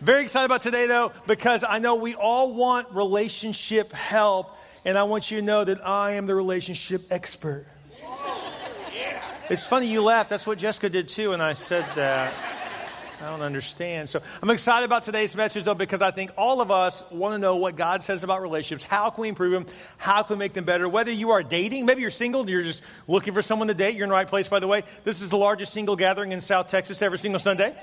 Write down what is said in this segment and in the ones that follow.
Very excited about today, though, because I know we all want relationship help, and I want you to know that I am the relationship expert. Yeah. It's funny you laughed. That's what Jessica did too, and I said that. I don't understand. So I'm excited about today's message, though, because I think all of us want to know what God says about relationships. How can we improve them? How can we make them better? Whether you are dating, maybe you're single, you're just looking for someone to date. You're in the right place, by the way. This is the largest single gathering in South Texas every single Sunday.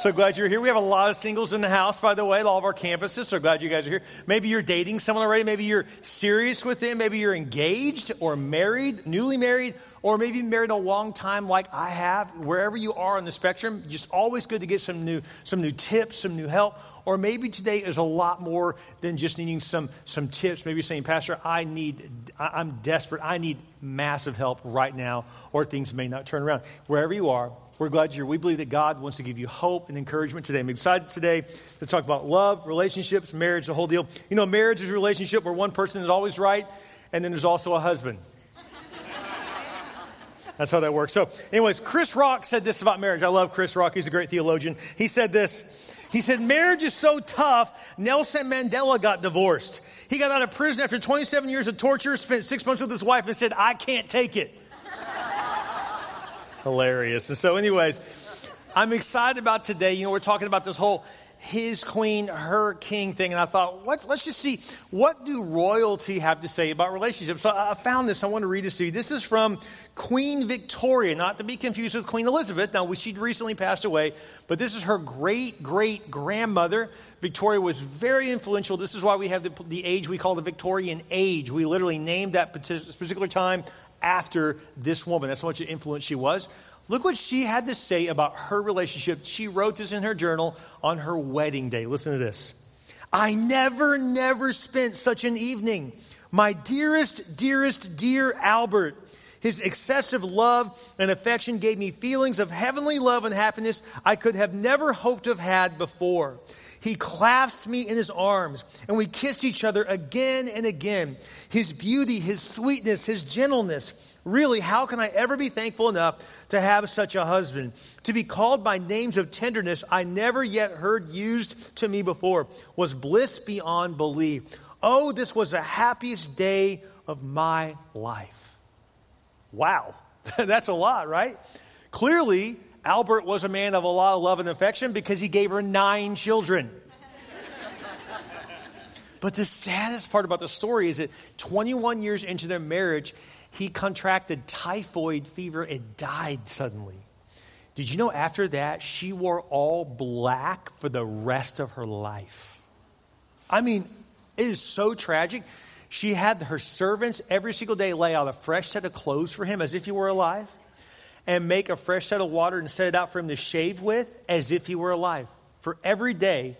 So glad you're here. We have a lot of singles in the house, by the way, all of our campuses. So glad you guys are here. Maybe you're dating someone already. Maybe you're serious with them. Maybe you're engaged or married, newly married, or maybe married a long time like I have. Wherever you are on the spectrum, just always good to get some new, some new tips, some new help. Or maybe today is a lot more than just needing some, some tips. Maybe saying, Pastor, I need, I'm desperate. I need massive help right now, or things may not turn around. Wherever you are, we're glad you're here. We believe that God wants to give you hope and encouragement today. I'm excited today to talk about love, relationships, marriage, the whole deal. You know, marriage is a relationship where one person is always right, and then there's also a husband. That's how that works. So, anyways, Chris Rock said this about marriage. I love Chris Rock. He's a great theologian. He said this. He said, Marriage is so tough, Nelson Mandela got divorced. He got out of prison after 27 years of torture, spent six months with his wife, and said, I can't take it hilarious. And so, anyways, I'm excited about today. You know, we're talking about this whole his queen, her king thing. And I thought, let's, let's just see what do royalty have to say about relationships. So I found this. I want to read this to you. This is from Queen Victoria, not to be confused with Queen Elizabeth. Now, she'd recently passed away, but this is her great great grandmother. Victoria was very influential. This is why we have the, the age we call the Victorian age. We literally named that particular time after this woman. That's how much influence she was. Look what she had to say about her relationship. She wrote this in her journal on her wedding day. Listen to this. I never, never spent such an evening. My dearest, dearest, dear Albert, his excessive love and affection gave me feelings of heavenly love and happiness I could have never hoped to have had before. He clasps me in his arms, and we kiss each other again and again. His beauty, his sweetness, his gentleness. Really, how can I ever be thankful enough to have such a husband? To be called by names of tenderness I never yet heard used to me before was bliss beyond belief. Oh, this was the happiest day of my life. Wow, that's a lot, right? Clearly, Albert was a man of a lot of love and affection because he gave her nine children. but the saddest part about the story is that 21 years into their marriage, he contracted typhoid fever and died suddenly. Did you know after that, she wore all black for the rest of her life? I mean, it is so tragic. She had her servants every single day lay out a fresh set of clothes for him as if he were alive and make a fresh set of water and set it out for him to shave with as if he were alive for every day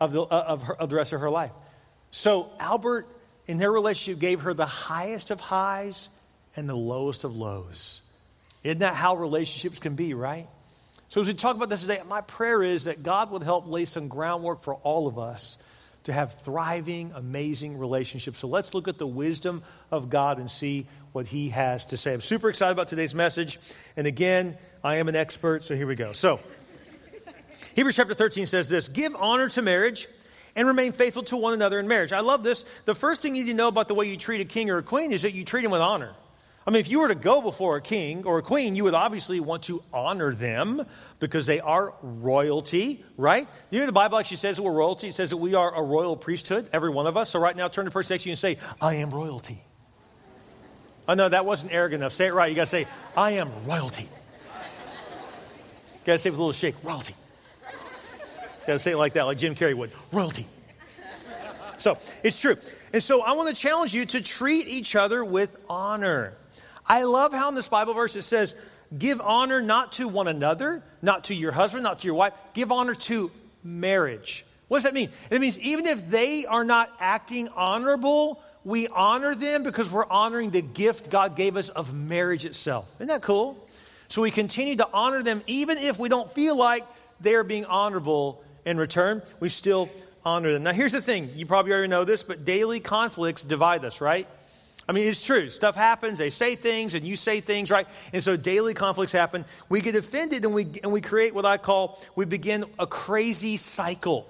of the, uh, of, her, of the rest of her life. So Albert, in their relationship, gave her the highest of highs and the lowest of lows. Isn't that how relationships can be, right? So, as we talk about this today, my prayer is that God would help lay some groundwork for all of us to have thriving, amazing relationships. So, let's look at the wisdom of God and see what he has to say. I'm super excited about today's message. And again, I am an expert, so here we go. So, Hebrews chapter 13 says this Give honor to marriage and remain faithful to one another in marriage. I love this. The first thing you need to know about the way you treat a king or a queen is that you treat him with honor. I mean, if you were to go before a king or a queen, you would obviously want to honor them because they are royalty, right? You know, the Bible actually says that we're royalty. It says that we are a royal priesthood, every one of us. So right now, turn to the person next to you and say, I am royalty. Oh, no, that wasn't arrogant enough. Say it right. You got to say, I am royalty. You got to say it with a little shake, royalty. You got to say it like that, like Jim Carrey would, royalty. So it's true. And so I want to challenge you to treat each other with honor. I love how in this Bible verse it says, give honor not to one another, not to your husband, not to your wife, give honor to marriage. What does that mean? It means even if they are not acting honorable, we honor them because we're honoring the gift God gave us of marriage itself. Isn't that cool? So we continue to honor them even if we don't feel like they're being honorable in return. We still honor them. Now, here's the thing you probably already know this, but daily conflicts divide us, right? I mean, it's true. Stuff happens. They say things, and you say things, right? And so daily conflicts happen. We get offended, and we and we create what I call we begin a crazy cycle.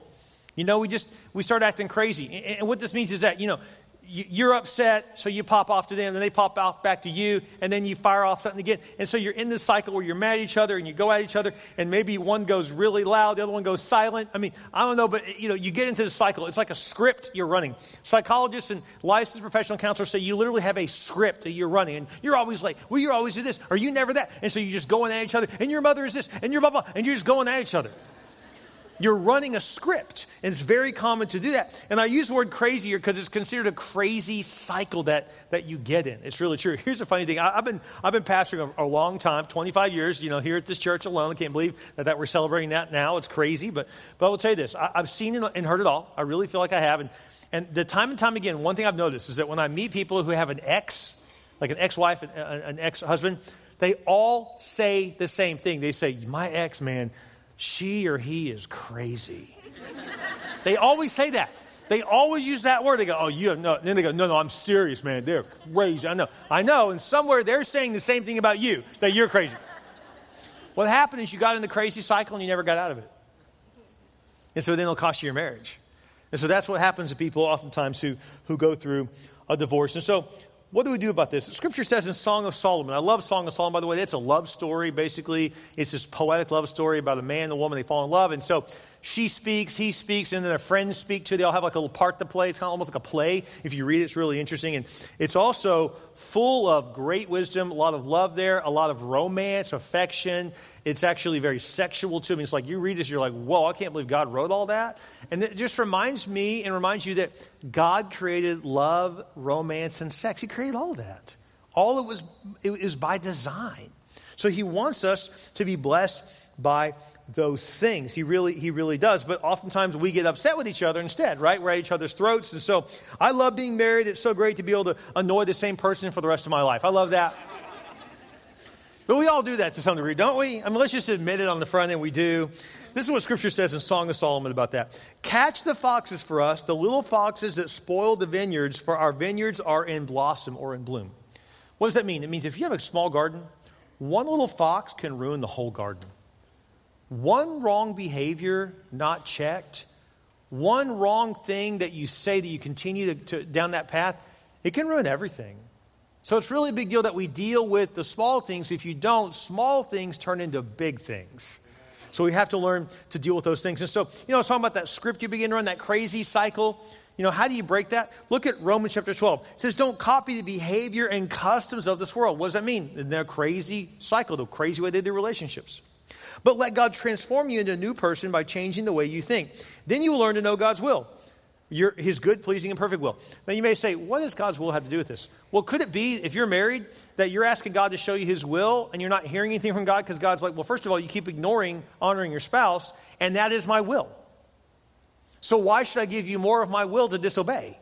You know, we just, we start acting crazy. And what this means is that, you know, you're upset, so you pop off to them, and they pop off back to you, and then you fire off something again. And so you're in this cycle where you're mad at each other, and you go at each other, and maybe one goes really loud, the other one goes silent. I mean, I don't know, but you know, you get into the cycle. It's like a script you're running. Psychologists and licensed professional counselors say you literally have a script that you're running, and you're always like, well, you're always do this, or you never that, and so you're just going at each other, and your mother is this, and your blah blah, and you're just going at each other. You're running a script, and it's very common to do that. And I use the word crazy here because it's considered a crazy cycle that, that you get in. It's really true. Here's a funny thing. I, have been, I've been pastoring a, a, long time, 25 years, you know, here at this church alone. I can't believe that, that we're celebrating that now. It's crazy. But, but I will tell you this I, have seen and heard it all. I really feel like I have. And, and the time and time again, one thing I've noticed is that when I meet people who have an ex, like an ex wife, an, an ex husband, they all say the same thing. They say, My ex, man, she or he is crazy. they always say that. They always use that word. They go, oh, you have no. Then they go, no, no, I'm serious, man. They're crazy. I know. I know. And somewhere they're saying the same thing about you, that you're crazy. What happened is you got in the crazy cycle and you never got out of it. And so then it'll cost you your marriage. And so that's what happens to people oftentimes who, who go through a divorce. And so what do we do about this? Scripture says in Song of Solomon, I love Song of Solomon, by the way. It's a love story, basically. It's this poetic love story about a man and a woman, they fall in love. And so she speaks, he speaks, and then their friends speak too. They all have like a little part to play. It's kind of almost like a play. If you read it, it's really interesting. And it's also full of great wisdom, a lot of love there, a lot of romance, affection. It's actually very sexual too. I mean, it's like you read this, you're like, whoa, I can't believe God wrote all that. And it just reminds me and reminds you that God created love, romance, and sex. He created all that. All it was, it was by design. So he wants us to be blessed by those things. He really, he really does. But oftentimes we get upset with each other instead, right? We're at each other's throats. And so I love being married. It's so great to be able to annoy the same person for the rest of my life. I love that. But we all do that to some degree, don't we? I mean, let's just admit it on the front end, we do. This is what Scripture says in Song of Solomon about that. Catch the foxes for us, the little foxes that spoil the vineyards, for our vineyards are in blossom or in bloom. What does that mean? It means if you have a small garden, one little fox can ruin the whole garden. One wrong behavior not checked, one wrong thing that you say that you continue to, to, down that path, it can ruin everything. So it's really a big deal that we deal with the small things. If you don't, small things turn into big things. So we have to learn to deal with those things. And so, you know, I was talking about that script you begin to run, that crazy cycle. You know, how do you break that? Look at Romans chapter 12. It says, don't copy the behavior and customs of this world. What does that mean? In their crazy cycle, the crazy way they do relationships. But let God transform you into a new person by changing the way you think. Then you will learn to know God's will, your, his good, pleasing, and perfect will. Now you may say, what does God's will have to do with this? Well, could it be, if you're married, that you're asking God to show you his will and you're not hearing anything from God because God's like, well, first of all, you keep ignoring honoring your spouse, and that is my will. So why should I give you more of my will to disobey?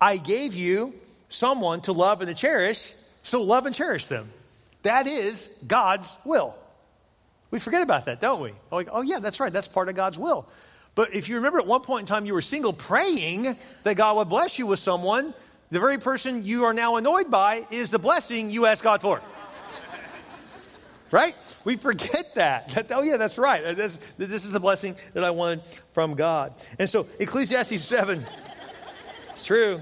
I gave you someone to love and to cherish, so love and cherish them. That is God's will. We forget about that, don't we? Like, oh, yeah, that's right. That's part of God's will. But if you remember at one point in time you were single praying that God would bless you with someone, the very person you are now annoyed by is the blessing you asked God for. Right? We forget that. that. Oh, yeah, that's right. This, this is the blessing that I wanted from God. And so Ecclesiastes 7, it's true.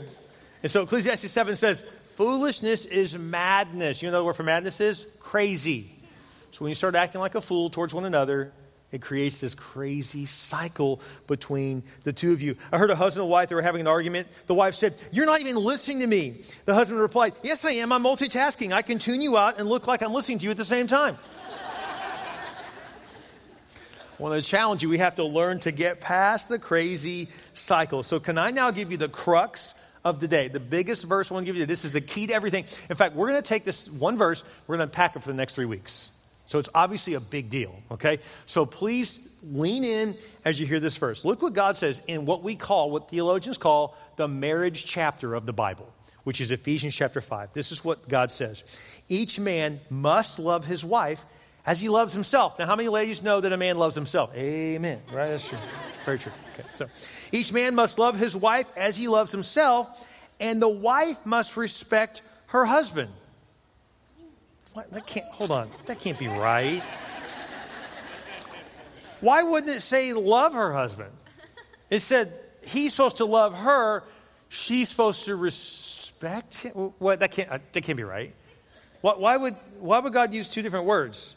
And so Ecclesiastes 7 says, foolishness is madness. You know the word for madness is? Crazy. So when you start acting like a fool towards one another, it creates this crazy cycle between the two of you. I heard a husband and wife, they were having an argument. The wife said, You're not even listening to me. The husband replied, Yes, I am. I'm multitasking. I can tune you out and look like I'm listening to you at the same time. I want to challenge you. We have to learn to get past the crazy cycle. So, can I now give you the crux of the day? The biggest verse I want to give you. This is the key to everything. In fact, we're going to take this one verse, we're going to unpack it for the next three weeks. So it's obviously a big deal, okay? So please lean in as you hear this verse. Look what God says in what we call, what theologians call the marriage chapter of the Bible, which is Ephesians chapter 5. This is what God says Each man must love his wife as he loves himself. Now, how many ladies know that a man loves himself? Amen. Right? That's true. Very true. Okay. So each man must love his wife as he loves himself, and the wife must respect her husband. What? That can't, hold on. That can't be right. Why wouldn't it say love her husband? It said he's supposed to love her, she's supposed to respect him. What? That can't, uh, that can't be right. Why would, why would God use two different words?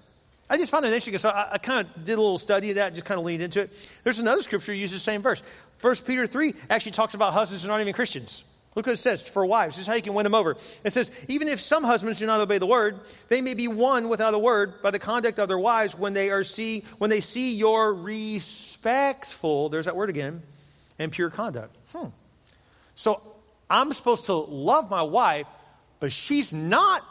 I just found that interesting. So I, I kind of did a little study of that, just kind of leaned into it. There's another scripture uses the same verse. First Peter 3 actually talks about husbands who are not even Christians. Look what it says for wives. This is how you can win them over. It says, even if some husbands do not obey the word, they may be won without a word by the conduct of their wives when they are see when they see your respectful, there's that word again, and pure conduct. Hmm. So I'm supposed to love my wife, but she's not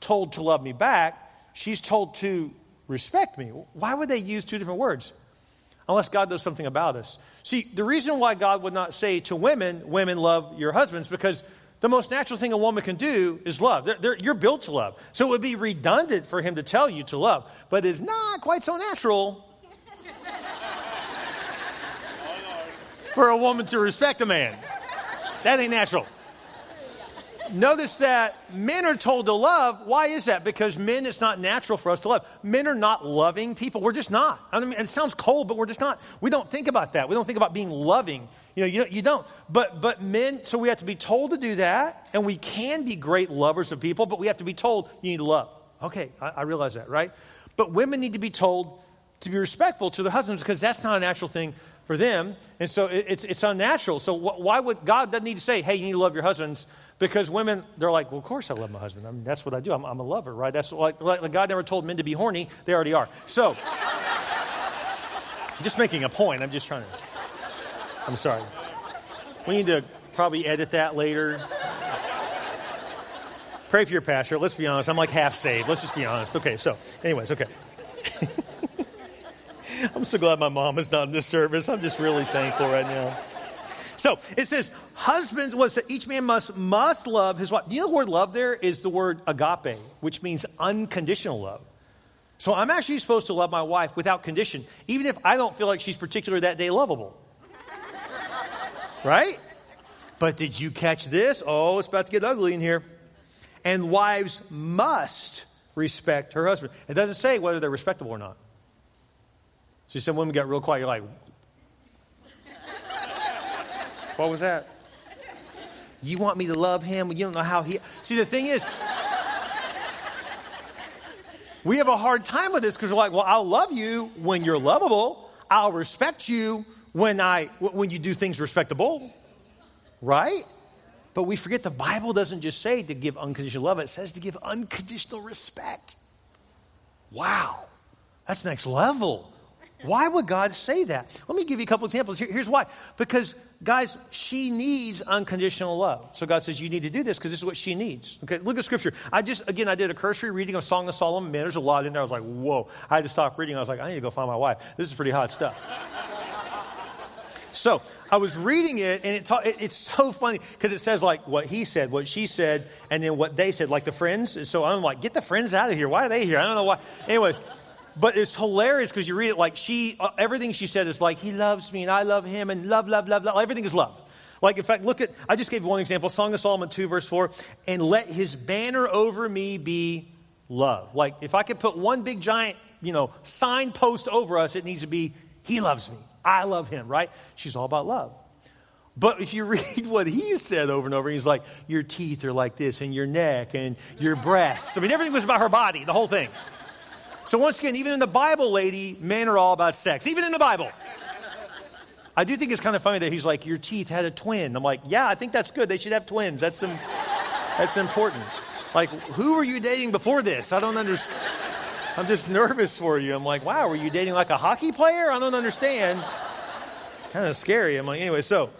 told to love me back. She's told to respect me. Why would they use two different words? Unless God does something about us. See, the reason why God would not say to women, women love your husbands, because the most natural thing a woman can do is love. They're, they're, you're built to love. So it would be redundant for him to tell you to love, but it's not quite so natural for a woman to respect a man. That ain't natural. Notice that men are told to love. Why is that? Because men, it's not natural for us to love. Men are not loving people. We're just not. I mean, it sounds cold, but we're just not. We don't think about that. We don't think about being loving. You know, you, you don't. But, but men, so we have to be told to do that, and we can be great lovers of people, but we have to be told you need to love. Okay, I, I realize that, right? But women need to be told to be respectful to their husbands because that's not a natural thing for them. And so it, it's, it's unnatural. So wh- why would God doesn't need to say, hey, you need to love your husbands? Because women, they're like, well, of course I love my husband. I mean, that's what I do. I'm, I'm a lover, right? That's like, like God never told men to be horny. They already are. So, just making a point. I'm just trying to. I'm sorry. We need to probably edit that later. Pray for your pastor. Let's be honest. I'm like half saved. Let's just be honest. Okay, so, anyways, okay. I'm so glad my mom is not in this service. I'm just really thankful right now. So it says, husbands, was that each man must must love his wife. Do you know the word love there is the word agape, which means unconditional love. So I'm actually supposed to love my wife without condition, even if I don't feel like she's particularly that day lovable. right? But did you catch this? Oh, it's about to get ugly in here. And wives must respect her husband. It doesn't say whether they're respectable or not. So some women got real quiet. You're like, what was that? You want me to love him? You don't know how he. See, the thing is, we have a hard time with this because we're like, well, I'll love you when you're lovable. I'll respect you when I when you do things respectable, right? But we forget the Bible doesn't just say to give unconditional love; it says to give unconditional respect. Wow, that's next level. Why would God say that? Let me give you a couple examples. Here, here's why. Because, guys, she needs unconditional love. So God says, You need to do this because this is what she needs. Okay, look at scripture. I just, again, I did a cursory reading of Song of Solomon. Man, there's a lot in there. I was like, Whoa. I had to stop reading. I was like, I need to go find my wife. This is pretty hot stuff. so I was reading it, and it ta- it, it's so funny because it says, like, what he said, what she said, and then what they said, like the friends. So I'm like, Get the friends out of here. Why are they here? I don't know why. Anyways. But it's hilarious because you read it like she, uh, everything she said is like, he loves me and I love him and love, love, love, love. Everything is love. Like, in fact, look at, I just gave one example Song of Solomon 2, verse 4, and let his banner over me be love. Like, if I could put one big giant, you know, signpost over us, it needs to be, he loves me. I love him, right? She's all about love. But if you read what he said over and over, he's like, your teeth are like this, and your neck, and your breasts. I mean, everything was about her body, the whole thing. So, once again, even in the Bible, lady, men are all about sex, even in the Bible. I do think it's kind of funny that he's like, Your teeth had a twin. I'm like, Yeah, I think that's good. They should have twins. That's, some, that's important. Like, who were you dating before this? I don't understand. I'm just nervous for you. I'm like, Wow, were you dating like a hockey player? I don't understand. Kind of scary. I'm like, Anyway, so.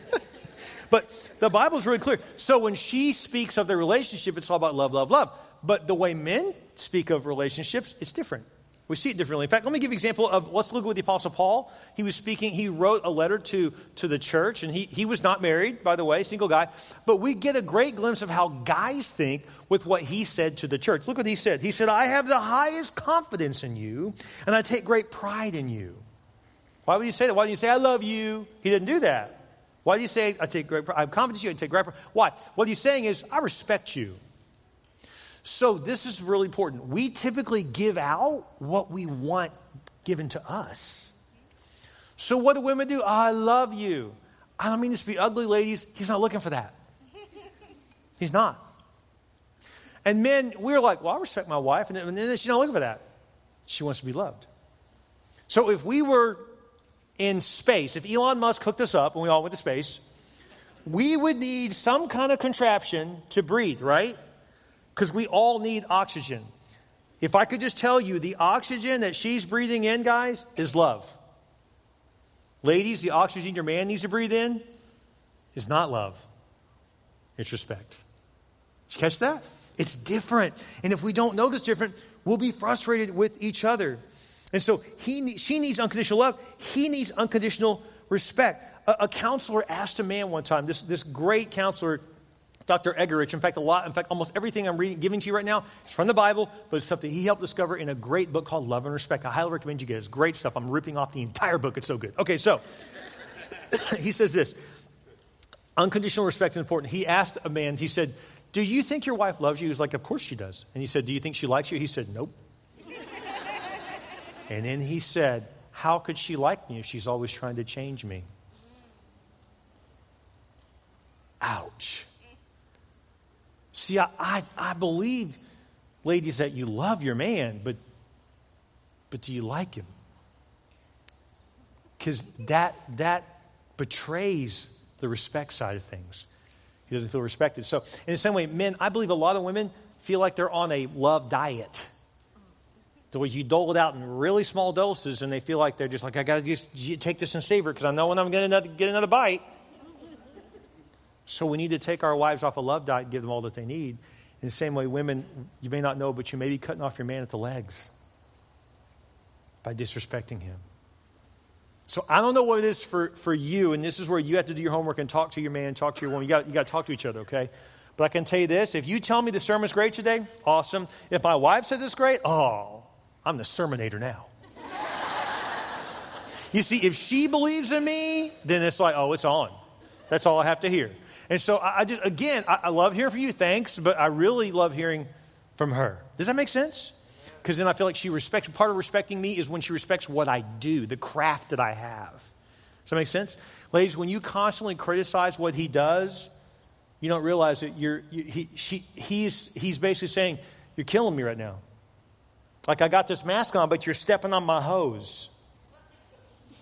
but the Bible's really clear. So when she speaks of the relationship, it's all about love, love, love. But the way men speak of relationships, it's different. We see it differently. In fact, let me give you an example of let's look at the Apostle Paul. He was speaking, he wrote a letter to, to the church, and he, he was not married, by the way, single guy. But we get a great glimpse of how guys think with what he said to the church. Look what he said. He said, I have the highest confidence in you, and I take great pride in you. Why would you say that? Why do you say, I love you? He didn't do that. Why do you say, I take great pride? I have confidence in you, I take great pride? Why? What he's saying is, I respect you. So, this is really important. We typically give out what we want given to us. So what do women do? Oh, I love you. I don't mean this to be ugly, ladies. He's not looking for that. He's not. And men, we're like, well, I respect my wife, and then she's not looking for that. She wants to be loved. So if we were in space, if Elon Musk hooked us up and we all went to space, we would need some kind of contraption to breathe, right? Because we all need oxygen. If I could just tell you, the oxygen that she's breathing in, guys, is love. Ladies, the oxygen your man needs to breathe in is not love, it's respect. Did you catch that? It's different. And if we don't this different, we'll be frustrated with each other. And so he, she needs unconditional love. He needs unconditional respect. A, a counselor asked a man one time, this, this great counselor, Dr. Eggerichs, in fact, a lot, in fact, almost everything I'm reading, giving to you right now is from the Bible, but it's something he helped discover in a great book called Love and Respect. I highly recommend you get it. It's great stuff. I'm ripping off the entire book. It's so good. Okay, so he says this unconditional respect is important. He asked a man, he said, Do you think your wife loves you? He was like, Of course she does. And he said, Do you think she likes you? He said, Nope. and then he said, How could she like me if she's always trying to change me? Ouch. See, I, I, I, believe, ladies, that you love your man, but, but do you like him? Because that, that betrays the respect side of things. He doesn't feel respected. So, in the same way, men, I believe a lot of women feel like they're on a love diet. The way you dole it out in really small doses, and they feel like they're just like, I got to just take this and savor because I know when I'm going to get another bite. So we need to take our wives off a love diet and give them all that they need. In the same way, women, you may not know, but you may be cutting off your man at the legs by disrespecting him. So I don't know what it is for, for you, and this is where you have to do your homework and talk to your man, talk to your woman. You got, you got to talk to each other, okay? But I can tell you this if you tell me the sermon's great today, awesome. If my wife says it's great, oh, I'm the sermonator now. you see, if she believes in me, then it's like, oh, it's on. That's all I have to hear. And so I, I just, again, I, I, love hearing from you, thanks, but I really love hearing from her. Does that make sense? Because then I feel like she respects, part of respecting me is when she respects what I do, the craft that I have. Does that make sense? Ladies, when you constantly criticize what he does, you don't realize that you're, you, he, she, he's, he's basically saying, You're killing me right now. Like I got this mask on, but you're stepping on my hose.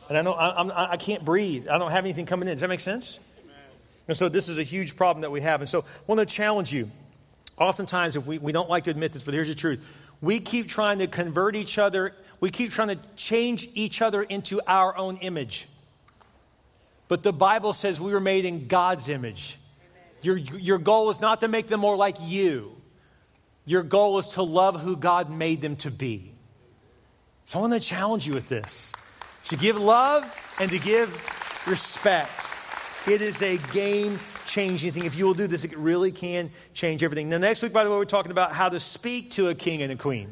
And I know I, I'm, I can't breathe. I don't have anything coming in. Does that make sense? And so this is a huge problem that we have. And so I want to challenge you. Oftentimes, if we, we don't like to admit this, but here's the truth. We keep trying to convert each other, we keep trying to change each other into our own image. But the Bible says we were made in God's image. Your, your goal is not to make them more like you. Your goal is to love who God made them to be. So I want to challenge you with this to give love and to give respect. It is a game changing thing. If you will do this, it really can change everything. Now, next week, by the way, we're talking about how to speak to a king and a queen.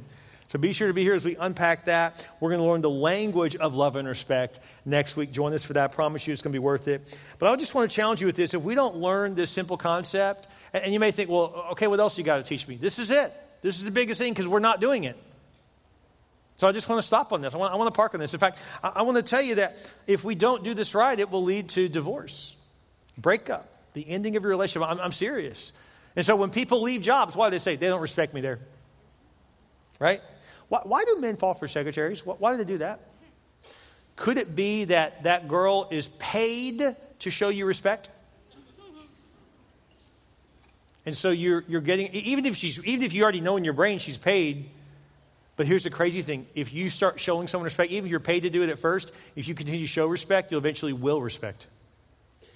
So be sure to be here as we unpack that. We're going to learn the language of love and respect next week. Join us for that. I promise you it's going to be worth it. But I just want to challenge you with this. If we don't learn this simple concept, and you may think, well, okay, what else you got to teach me? This is it. This is the biggest thing because we're not doing it. So I just want to stop on this. I want, I want to park on this. In fact, I, I want to tell you that if we don't do this right, it will lead to divorce breakup, the ending of your relationship. I'm, I'm serious. And so when people leave jobs, why do they say they don't respect me there? Right? Why, why do men fall for secretaries? Why, why do they do that? Could it be that that girl is paid to show you respect? And so you're, you're getting, even if, she's, even if you already know in your brain she's paid, but here's the crazy thing. If you start showing someone respect, even if you're paid to do it at first, if you continue to show respect, you'll eventually will respect.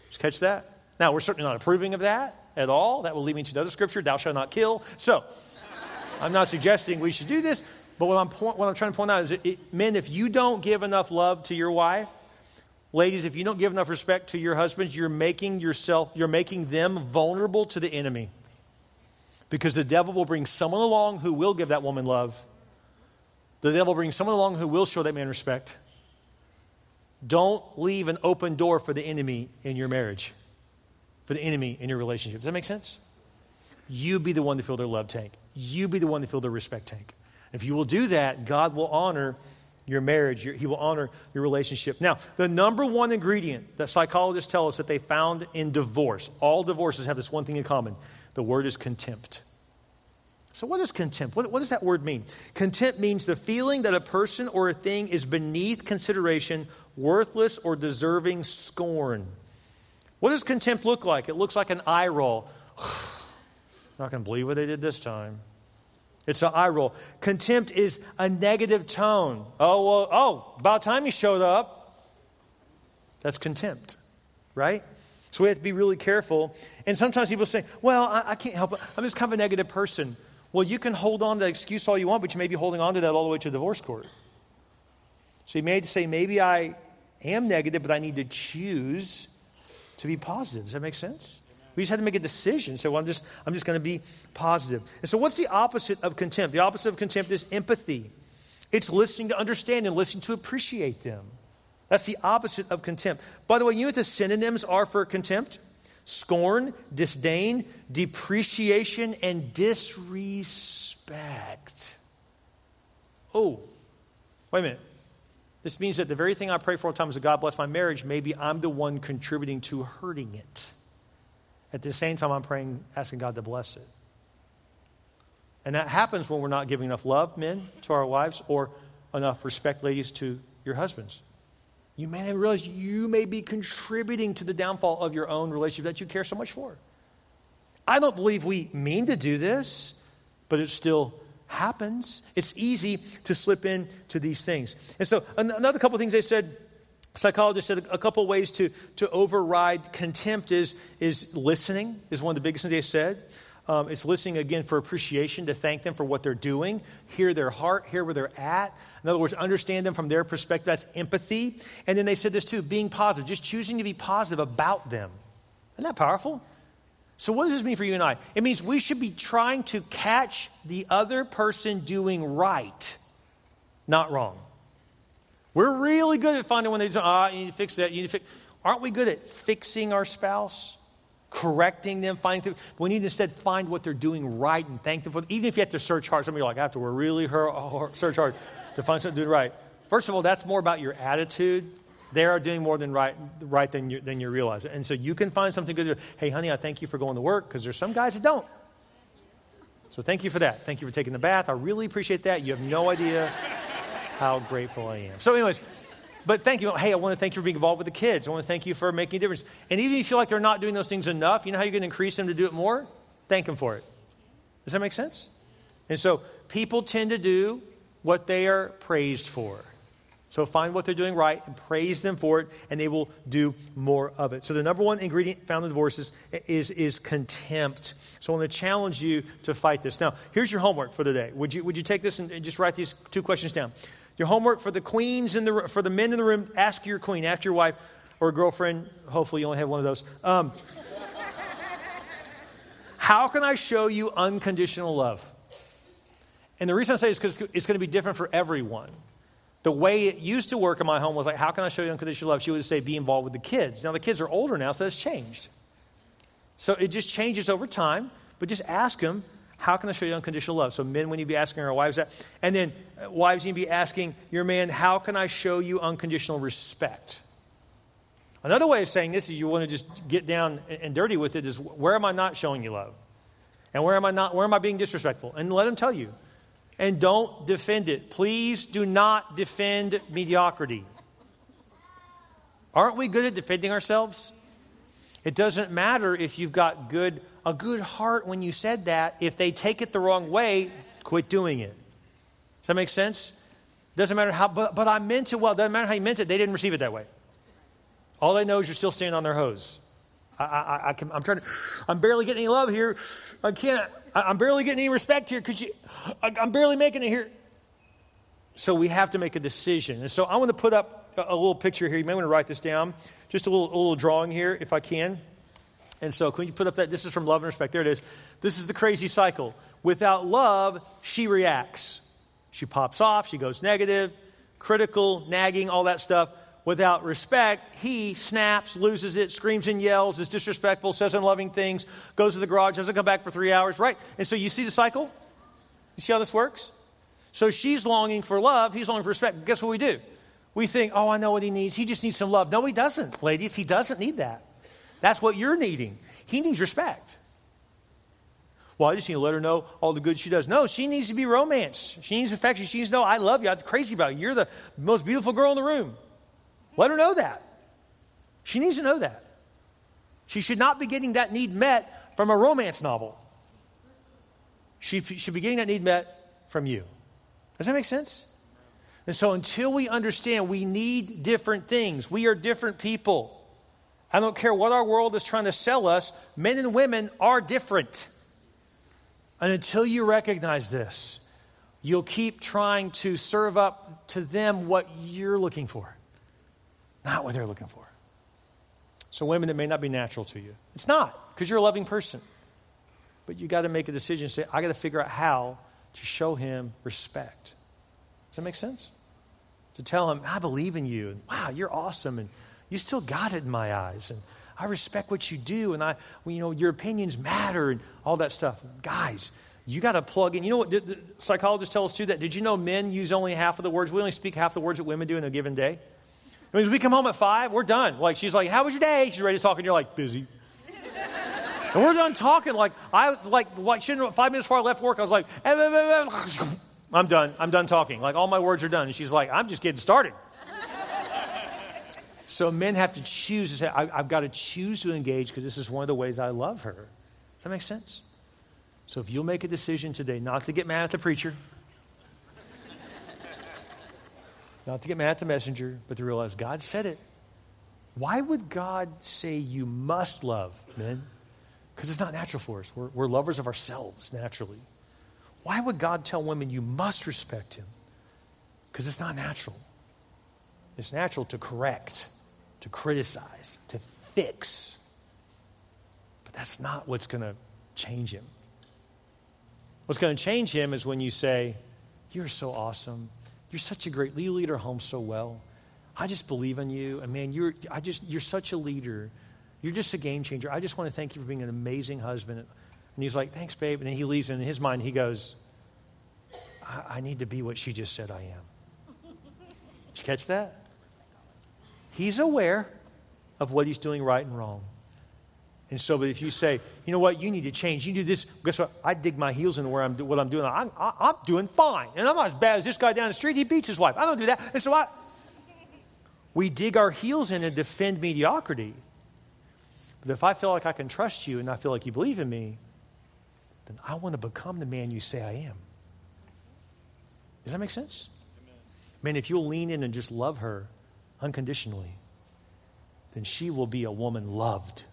Just catch that? Now, we're certainly not approving of that at all. That will lead me to another scripture, thou shalt not kill. So, I'm not suggesting we should do this, but what I'm, point, what I'm trying to point out is that it, men, if you don't give enough love to your wife, ladies, if you don't give enough respect to your husbands, you're making yourself, you're making them vulnerable to the enemy. Because the devil will bring someone along who will give that woman love. The devil will bring someone along who will show that man respect. Don't leave an open door for the enemy in your marriage, for the enemy in your relationship. Does that make sense? You be the one to fill their love tank. You be the one to fill their respect tank. If you will do that, God will honor your marriage. He will honor your relationship. Now, the number one ingredient that psychologists tell us that they found in divorce, all divorces have this one thing in common the word is contempt. So, what is contempt? What, what, does that word mean? Contempt means the feeling that a person or a thing is beneath consideration, worthless, or deserving scorn. What does contempt look like? It looks like an eye roll. Not going to believe what they did this time. It's an eye roll. Contempt is a negative tone. Oh, well, oh, about time you showed up. That's contempt, right? So we have to be really careful. And sometimes people say, well, I, I can't help it. I'm just kind of a negative person. Well, you can hold on to that excuse all you want, but you may be holding on to that all the way to divorce court. So you may say, maybe I am negative, but I need to choose to be positive. Does that make sense? We just had to make a decision. So I'm just, I'm just going to be positive. And so, what's the opposite of contempt? The opposite of contempt is empathy. It's listening to understand and listening to appreciate them. That's the opposite of contempt. By the way, you know what the synonyms are for contempt? Scorn, disdain, depreciation, and disrespect. Oh, wait a minute. This means that the very thing I pray for all the time is that God bless my marriage, maybe I'm the one contributing to hurting it. At the same time, I'm praying, asking God to bless it. And that happens when we're not giving enough love, men, to our wives, or enough respect, ladies, to your husbands. You may not realize you may be contributing to the downfall of your own relationship that you care so much for. I don't believe we mean to do this, but it still happens. It's easy to slip into these things. And so, another couple things they said Psychologists said a couple ways to, to override contempt is, is listening, is one of the biggest things they said. Um, it's listening again for appreciation, to thank them for what they're doing, hear their heart, hear where they're at. In other words, understand them from their perspective. That's empathy. And then they said this too being positive, just choosing to be positive about them. Isn't that powerful? So, what does this mean for you and I? It means we should be trying to catch the other person doing right, not wrong. We're really good at finding when they say, ah, you need to fix that. You need to fix. Aren't we good at fixing our spouse? Correcting them, finding things. We need to instead find what they're doing right and thank them for it. Even if you have to search hard. Some of you are like, I have to really hard, search hard to find something to do right. First of all, that's more about your attitude. They are doing more than right, right than, you, than you realize. And so you can find something good to do. Hey, honey, I thank you for going to work because there's some guys that don't. So thank you for that. Thank you for taking the bath. I really appreciate that. You have no idea how grateful I am. So, anyways, but thank you. Hey, I want to thank you for being involved with the kids. I want to thank you for making a difference. And even if you feel like they're not doing those things enough, you know how you can increase them to do it more? Thank them for it. Does that make sense? And so people tend to do what they are praised for. So find what they're doing right and praise them for it, and they will do more of it. So the number one ingredient found in divorces is, is contempt. So I want to challenge you to fight this. Now, here's your homework for the day. Would you, would you take this and, and just write these two questions down? Your homework for the queens in the for the men in the room, ask your queen, ask your wife or girlfriend. Hopefully, you only have one of those. Um, how can I show you unconditional love? And the reason I say is because it's going to be different for everyone. The way it used to work in my home was like, how can I show you unconditional love? She would say, be involved with the kids. Now the kids are older now, so that's changed. So it just changes over time, but just ask them, how can I show you unconditional love? So, men, when you be asking our wives that. And then, uh, wives, you be asking your man, how can I show you unconditional respect? Another way of saying this is you want to just get down and dirty with it is where am I not showing you love? And where am I not, where am I being disrespectful? And let them tell you. And don't defend it. Please do not defend mediocrity. Aren't we good at defending ourselves? It doesn't matter if you've got good a good heart when you said that. If they take it the wrong way, quit doing it. Does that make sense? Doesn't matter how, but, but I meant it well. Doesn't matter how you meant it. They didn't receive it that way. All they know is you're still standing on their hose. I, I, I can, I'm trying to, I'm barely getting any love here. I can't, I, am barely getting any respect here because you, I'm barely making it here. So we have to make a decision. And so I want to put up a, a little picture here. You may want to write this down. Just a little, a little drawing here, if I can. And so, can you put up that? This is from Love and Respect. There it is. This is the crazy cycle. Without love, she reacts. She pops off, she goes negative, critical, nagging, all that stuff. Without respect, he snaps, loses it, screams and yells, is disrespectful, says unloving things, goes to the garage, doesn't come back for three hours, right? And so you see the cycle? You see how this works? So she's longing for love, he's longing for respect. Guess what we do? We think, oh, I know what he needs. He just needs some love. No, he doesn't, ladies. He doesn't need that. That's what you're needing. He needs respect. Well, I just need to let her know all the good she does. No, she needs to be romanced. She needs affection. She needs to know, I love you. I'm crazy about you. You're the most beautiful girl in the room. Let her know that. She needs to know that. She should not be getting that need met from a romance novel. She should be getting that need met from you. Does that make sense? And so until we understand we need different things, we are different people. I don't care what our world is trying to sell us, men and women are different. And until you recognize this, you'll keep trying to serve up to them what you're looking for, not what they're looking for. So, women, it may not be natural to you. It's not, because you're a loving person. But you got to make a decision say, I got to figure out how to show him respect. Does that make sense? To tell him, I believe in you, and wow, you're awesome, and you still got it in my eyes, and I respect what you do, and I, you know, your opinions matter, and all that stuff. Guys, you got to plug in. You know what the, the psychologists tell us too? That did you know men use only half of the words? We only speak half the words that women do in a given day. I mean, we come home at five, we're done. Like she's like, "How was your day?" She's ready to talk, and you're like, "Busy." and we're done talking. Like I like like shouldn't five minutes before I left work, I was like, "I'm done. I'm done talking. Like all my words are done." And she's like, "I'm just getting started." So men have to choose to say, I, have got to choose to engage because this is one of the ways I love her. Does that make sense? So if you'll make a decision today not to get mad at the preacher, not to get mad at the messenger, but to realize God said it. Why would God say you must love men? Because it's not natural for us. We're, we're lovers of ourselves naturally. Why would God tell women you must respect him? Because it's not natural. It's natural to correct to criticize, to fix. But that's not what's going to change him. What's going to change him is when you say, You're so awesome. You're such a great you lead our home so well. I just believe in you. And man, you're I just you're such a leader. You're just a game changer. I just want to thank you for being an amazing husband. And he's like, Thanks, babe. And then he leaves, and in his mind, he goes, I, I need to be what she just said I am. Did you catch that? He's aware of what he's doing right and wrong. And so, but if you say, you know what, you need to change, you do this, guess what? I dig my heels into where I'm, what I'm doing. I'm, I'm doing fine. And I'm not as bad as this guy down the street. He beats his wife. I don't do that. And so I, we dig our heels in and defend mediocrity. But if I feel like I can trust you and I feel like you believe in me, then I want to become the man you say I am. Does that make sense? Amen. Man, if you'll lean in and just love her, unconditionally, then she will be a woman loved.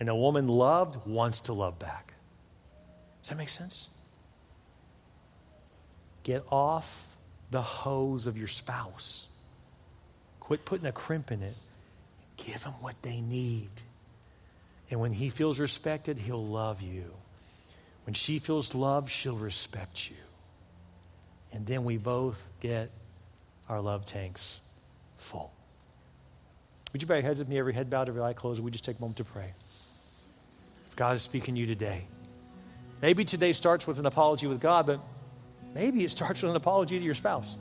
And a woman loved wants to love back. Does that make sense? Get off the hose of your spouse. Quit putting a crimp in it. Give them what they need. And when he feels respected, he'll love you. When she feels loved, she'll respect you. And then we both get our love tanks full. Would you bow your heads with me, every head bowed, every eye closed? We just take a moment to pray. God is speaking to you today, maybe today starts with an apology with God, but maybe it starts with an apology to your spouse.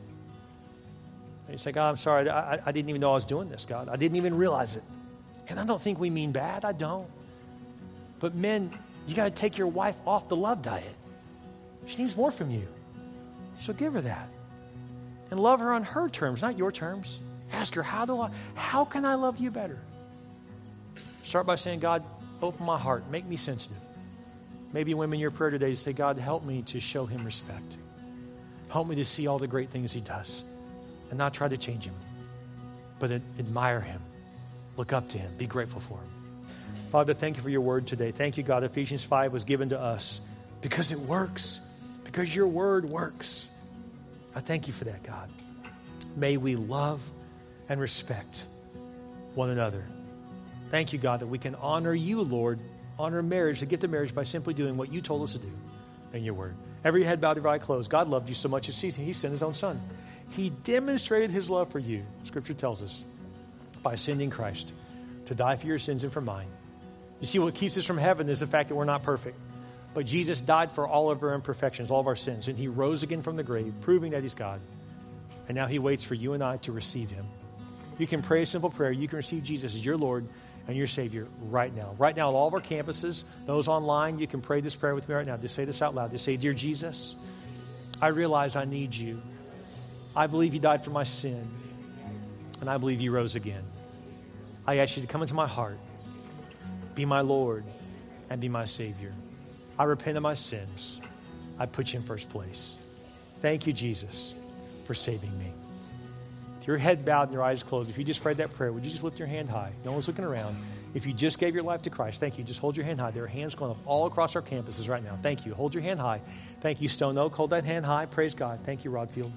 And you say, God, I'm sorry. I, I didn't even know I was doing this, God. I didn't even realize it. And I don't think we mean bad. I don't. But men, you got to take your wife off the love diet. She needs more from you. So give her that. And love her on her terms, not your terms. Ask her, how do I, how can I love you better? Start by saying, God, open my heart, make me sensitive. Maybe women, your prayer today is say, God, help me to show him respect. Help me to see all the great things he does and not try to change him, but admire him, look up to him, be grateful for him. Father, thank you for your word today. Thank you, God. Ephesians 5 was given to us because it works, because your word works. I thank you for that, God. May we love and respect one another. Thank you, God, that we can honor you, Lord, honor marriage, the gift of marriage, by simply doing what you told us to do in your word. Every head bowed, every eye closed. God loved you so much, he sent his own son. He demonstrated his love for you, Scripture tells us, by sending Christ to die for your sins and for mine. You see, what keeps us from heaven is the fact that we're not perfect. But Jesus died for all of our imperfections, all of our sins, and he rose again from the grave, proving that he's God. And now he waits for you and I to receive him. You can pray a simple prayer. You can receive Jesus as your Lord and your Savior right now. Right now, all of our campuses, those online, you can pray this prayer with me right now. Just say this out loud. Just say, Dear Jesus, I realize I need you. I believe you died for my sin, and I believe you rose again. I ask you to come into my heart, be my Lord, and be my Savior. I repent of my sins. I put you in first place. Thank you, Jesus, for saving me. With your head bowed and your eyes closed, if you just prayed that prayer, would you just lift your hand high? No one's looking around. If you just gave your life to Christ, thank you. Just hold your hand high. There are hands going up all across our campuses right now. Thank you. Hold your hand high. Thank you, Stone Oak. Hold that hand high. Praise God. Thank you, Rodfield.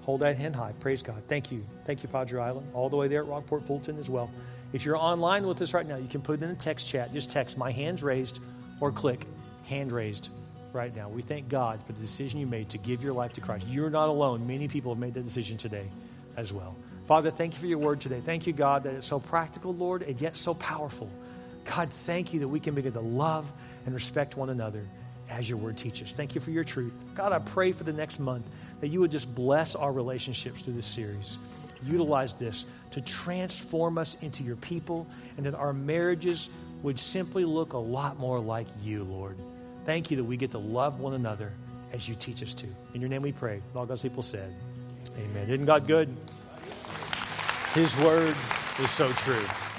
Hold that hand high. Praise God. Thank you. Thank you, Padre Island. All the way there at Rockport Fulton as well. If you're online with us right now, you can put it in the text chat. Just text my hands raised or click hand raised right now. We thank God for the decision you made to give your life to Christ. You're not alone. Many people have made that decision today as well. Father, thank you for your word today. Thank you, God, that it's so practical, Lord, and yet so powerful. God, thank you that we can begin to love and respect one another as your word teaches. Thank you for your truth. God, I pray for the next month that you would just bless our relationships through this series. Utilize this to transform us into your people and that our marriages would simply look a lot more like you, Lord. Thank you that we get to love one another as you teach us to. In your name we pray. All God's people said, Amen. Isn't God good? His word is so true.